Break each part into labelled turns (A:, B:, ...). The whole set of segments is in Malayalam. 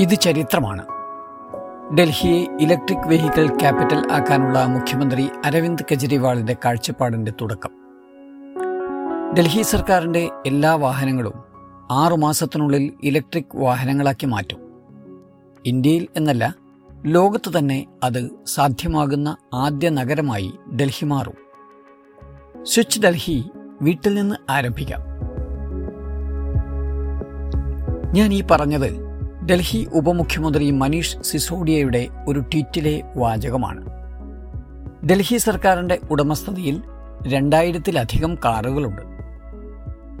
A: ഇത് ചരിത്രമാണ്. ഡൽഹിയെ ഇലക്ട്രിക് വെഹിക്കിൾ ക്യാപിറ്റൽ ആക്കാനുള്ള മുഖ്യമന്ത്രി അരവിന്ദ് കെജ്രിവാളിന്റെ കാഴ്ചപ്പാടിന്റെ തുടക്കം. ഡൽഹി സർക്കാരിന്റെ എല്ലാ വാഹനങ്ങളും ആറുമാസത്തിനുള്ളിൽ ഇലക്ട്രിക് വാഹനങ്ങളാക്കി മാറ്റും. ഇന്ത്യയിൽ എന്നല്ല ലോകത്ത് തന്നെ അത് സാധ്യമാകുന്ന ആദ്യ നഗരമായി ഡൽഹി മാറും. സ്വിച്ച് ഡൽഹി വീട്ടിൽ നിന്ന് ആരംഭിക്കാം. ഞാൻ ഈ പറഞ്ഞത് ഡൽഹി ഉപമുഖ്യമന്ത്രി മനീഷ് സിസോഡിയയുടെ ഒരു ട്വീറ്റിലെ വാചകമാണ്. ഡൽഹി സർക്കാരിന്റെ ഉടമസ്ഥതയിൽ രണ്ടായിരത്തിലധികം കാറുകളുണ്ട്.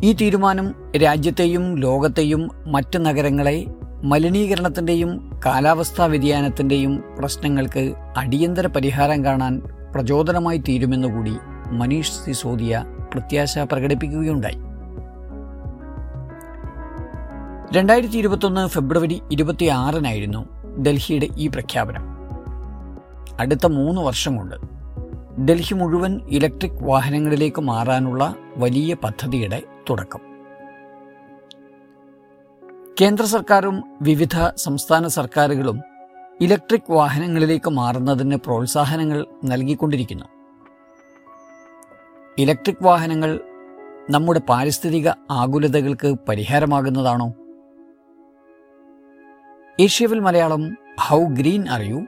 A: ഈ തീരുമാനം രാജ്യത്തെയും ലോകത്തെയും മറ്റ് നഗരങ്ങളെ മലിനീകരണത്തിന്റെയും കാലാവസ്ഥാ വ്യതിയാനത്തിന്റെയും പ്രശ്നങ്ങൾക്ക് അടിയന്തര പരിഹാരം കാണാൻ പ്രചോദനമായി തീരുമെന്നുകൂടി മനീഷ് സിസോദിയ പ്രത്യാശ പ്രകടിപ്പിക്കുകയുണ്ടായി. രണ്ടായിരത്തി ഇരുപത്തൊന്ന് ഫെബ്രുവരി ഇരുപത്തിയാറിനായിരുന്നു ഡൽഹിയുടെ ഈ പ്രഖ്യാപനം. അടുത്ത മൂന്ന് വർഷം കൊണ്ട് ഡൽഹി മുഴുവൻ ഇലക്ട്രിക് വാഹനങ്ങളിലേക്ക് മാറാനുള്ള വലിയ പദ്ധതിയുടെ തുടക്കം. കേന്ദ്ര സർക്കാരും വിവിധ സംസ്ഥാന സർക്കാരുകളും ഇലക്ട്രിക് വാഹനങ്ങളിലേക്ക് മാറുന്നതിന് പ്രോത്സാഹനങ്ങൾ നൽകിക്കൊണ്ടിരിക്കുന്നു. ഇലക്ട്രിക് വാഹനങ്ങൾ നമ്മുടെ പാരിസ്ഥിതിക ആകുലതകൾക്ക് പരിഹാരമാകുന്നതാണോ? ഏഷ്യവിൽ Malayalam how green are you?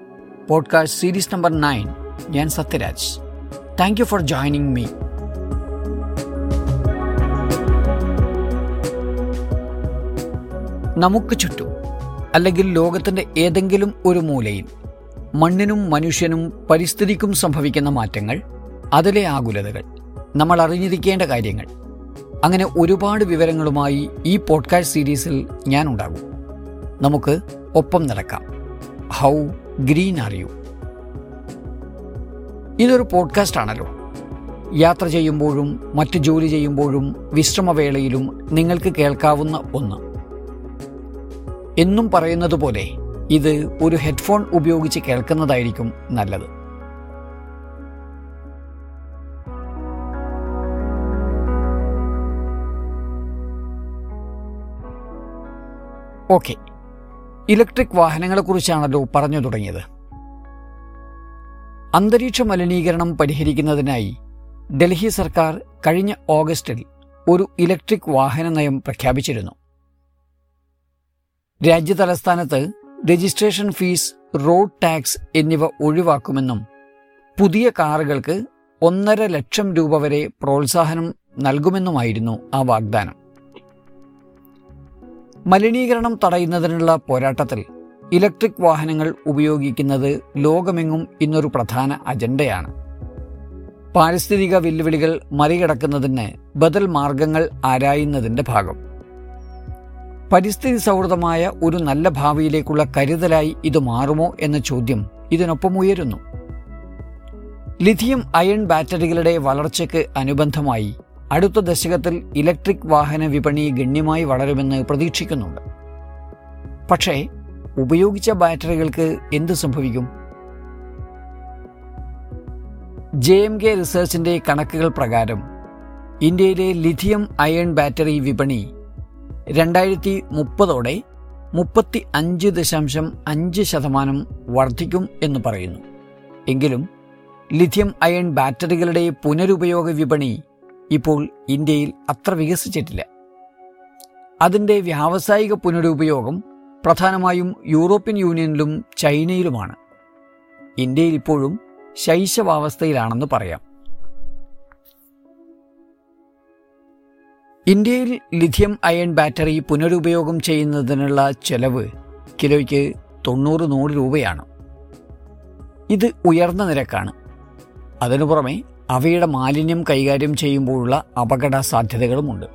A: Podcast series number nine ഞാൻ Sathyaraj. Thank you for joining me. നമുക്ക് ചുറ്റും അല്ലെങ്കിൽ ലോകത്തിന്റെ ഏതെങ്കിലും ഒരു മൂലയിൽ മണ്ണിനും മനുഷ്യനും പരിസ്ഥിതിക്കും സംഭവിക്കുന്ന മാറ്റങ്ങൾ അതിലെ ആകുലതകൾ നമ്മൾ അറിഞ്ഞിരിക്കേണ്ട കാര്യങ്ങൾ. അങ്ങനെ ഒരുപാട് വിവരങ്ങളുമായി ഈ പോഡ്കാസ്റ്റ് സീരീസിൽ ഞാൻ ഉണ്ടാകും. നമുക്ക് ഒപ്പം നടക്കാം. ഹൗ ഗ്രീൻ ആർ യു ഇതൊരു പോഡ്കാസ്റ്റ് ആണല്ലോ. യാത്ര ചെയ്യുമ്പോഴും മറ്റ് ജോലി ചെയ്യുമ്പോഴും വിശ്രമവേളയിലും നിങ്ങൾക്ക് കേൾക്കാവുന്ന ഒന്ന്. എന്നും പറയുന്നത് പോലെ ഇത് ഒരു ഹെഡ്ഫോൺ ഉപയോഗിച്ച് കേൾക്കുന്നതായിരിക്കും നല്ലത്. ഓക്കെ ഇലക്ട്രിക് വാഹനങ്ങളെക്കുറിച്ചാണല്ലോ പറഞ്ഞു തുടങ്ങിയത്. അന്തരീക്ഷ മലിനീകരണം പരിഹരിക്കുന്നതിനായി ഡൽഹി സർക്കാർ കഴിഞ്ഞ ഓഗസ്റ്റിൽ ഒരു ഇലക്ട്രിക് വാഹന നയം പ്രഖ്യാപിച്ചിരുന്നു. രാജ്യതലസ്ഥാനത്ത് രജിസ്ട്രേഷൻ ഫീസ് റോഡ് ടാക്സ് എന്നിവ ഒഴിവാക്കുമെന്നും പുതിയ കാറുകൾക്ക് ഒന്നര ലക്ഷം രൂപ വരെ പ്രോത്സാഹനം നൽകുമെന്നുമായിരുന്നു ആ വാഗ്ദാനം. മലിനീകരണം തടയുന്നതിനുള്ള പോരാട്ടത്തിൽ ഇലക്ട്രിക് വാഹനങ്ങൾ ഉപയോഗിക്കുന്നത് ലോകമെങ്ങും ഇന്നൊരു പ്രധാന അജണ്ടയാണ്. പാരിസ്ഥിതിക വെല്ലുവിളികൾ മറികടക്കുന്നതിന് ബദൽ മാർഗങ്ങൾ ആരായുന്നതിന്റെ ഭാഗം. പരിസ്ഥിതി സൗഹൃദമായ ഒരു നല്ല ഭാവിയിലേക്കുള്ള കരുതലായി ഇത് മാറുമോ എന്ന ചോദ്യം ഇതിനൊപ്പം ഉയരുന്നു. ലിഥിയം അയൺ ബാറ്ററികളുടെ വളർച്ചയ്ക്ക് അനുബന്ധമായി അടുത്ത ദശകത്തിൽ ഇലക്ട്രിക് വാഹന വിപണി ഗണ്യമായി വളരുമെന്ന് പ്രതീക്ഷിക്കുന്നുണ്ട്. പക്ഷേ ഉപയോഗിച്ച ബാറ്ററികൾക്ക് എന്ത് സംഭവിക്കും? ജെ എം കെ റിസർച്ചിന്റെ കണക്കുകൾ പ്രകാരം ഇന്ത്യയിലെ ലിഥിയം അയൺ ബാറ്ററി വിപണി രണ്ടായിരത്തി മുപ്പതോടെ മുപ്പത്തി അഞ്ച് ദശാംശം അഞ്ച് ശതമാനം വർദ്ധിക്കും എന്ന് പറയുന്നു. എങ്കിലും ലിഥിയം അയൺ ബാറ്ററികളുടെ പുനരുപയോഗ വിപണി ഇപ്പോൾ ഇന്ത്യയിൽ അത്ര വികസിച്ചിട്ടില്ല. അതിന്റെ വ്യാവസായിക പുനരുപയോഗം പ്രധാനമായും യൂറോപ്യൻ യൂണിയനിലും ചൈനയിലുമാണ്. ഇന്ത്യയിൽ ഇപ്പോഴും ശൈശവാവസ്ഥയിലാണെന്ന് പറയാം. ഇന്ത്യയിൽ ലിഥിയം അയൺ ബാറ്ററി പുനരുപയോഗം ചെയ്യുന്നതിനുള്ള ചെലവ് കിലോയ്ക്ക് തൊണ്ണൂറ് നൂറ് രൂപയാണ്. ഇത് ഉയർന്ന നിരക്കാണ്. അതിനു പുറമെ അവയുടെ മാലിന്യം കൈകാര്യം ചെയ്യുമ്പോഴുള്ള അപകട സാധ്യതകളുമുണ്ട്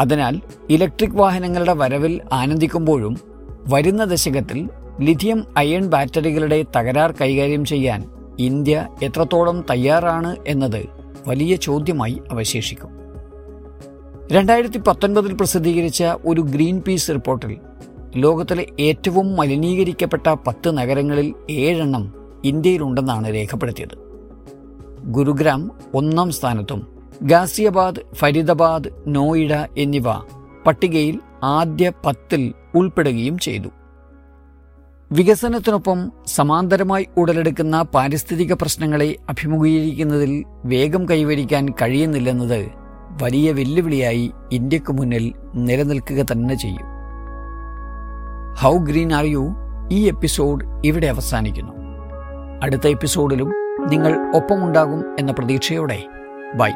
A: അതിനാൽ ഇലക്ട്രിക് വാഹനങ്ങളുടെ വരവിൽ ആനന്ദിക്കുമ്പോഴും വരുന്ന ദശകത്തിൽ ലിഥിയം അയൺ ബാറ്ററികളുടെ തകരാർ കൈകാര്യം ചെയ്യാൻ ഇന്ത്യ എത്രത്തോളം തയ്യാറാണ് എന്നത് വലിയ ചോദ്യമായി അവശേഷിക്കും. രണ്ടായിരത്തി പത്തൊൻപതിൽ പ്രസിദ്ധീകരിച്ച ഒരു ഗ്രീൻ പീസ് റിപ്പോർട്ടിൽ ലോകത്തിലെ ഏറ്റവും മലിനീകരിക്കപ്പെട്ട പത്ത് നഗരങ്ങളിൽ ഏഴെണ്ണം ഇന്ത്യയിലുണ്ടെന്നാണ് രേഖപ്പെടുത്തിയത്. ഗുരുഗ്രാം ഒന്നാം സ്ഥാനത്തും ഗാസിയാബാദ് ഫരീദാബാദ് നോയിഡ എന്നിവ പട്ടികയിൽ ആദ്യ പത്തിൽ ഉൾപ്പെടുകയും ചെയ്തു. വികസനത്തിനൊപ്പം സമാന്തരമായി ഉടലെടുക്കുന്ന പാരിസ്ഥിതിക പ്രശ്നങ്ങളെ അഭിമുഖീകരിക്കുന്നതിൽ വേഗം കൈവരിക്കാൻ കഴിയുന്നില്ലെന്നത് വലിയ വെല്ലുവിളിയായി ഇന്ത്യയ്ക്ക് മുന്നിൽ നിലനിൽക്കുക തന്നെ ചെയ്യും. ഹൗ ഗ്രീൻ ആർ യു ഈ എപ്പിസോഡ് ഇവിടെ അവസാനിക്കുന്നു. അടുത്ത എപ്പിസോഡിലും നിങ്ങൾ ഒപ്പമുണ്ടാകും എന്ന പ്രതീക്ഷയോടെ ബൈ.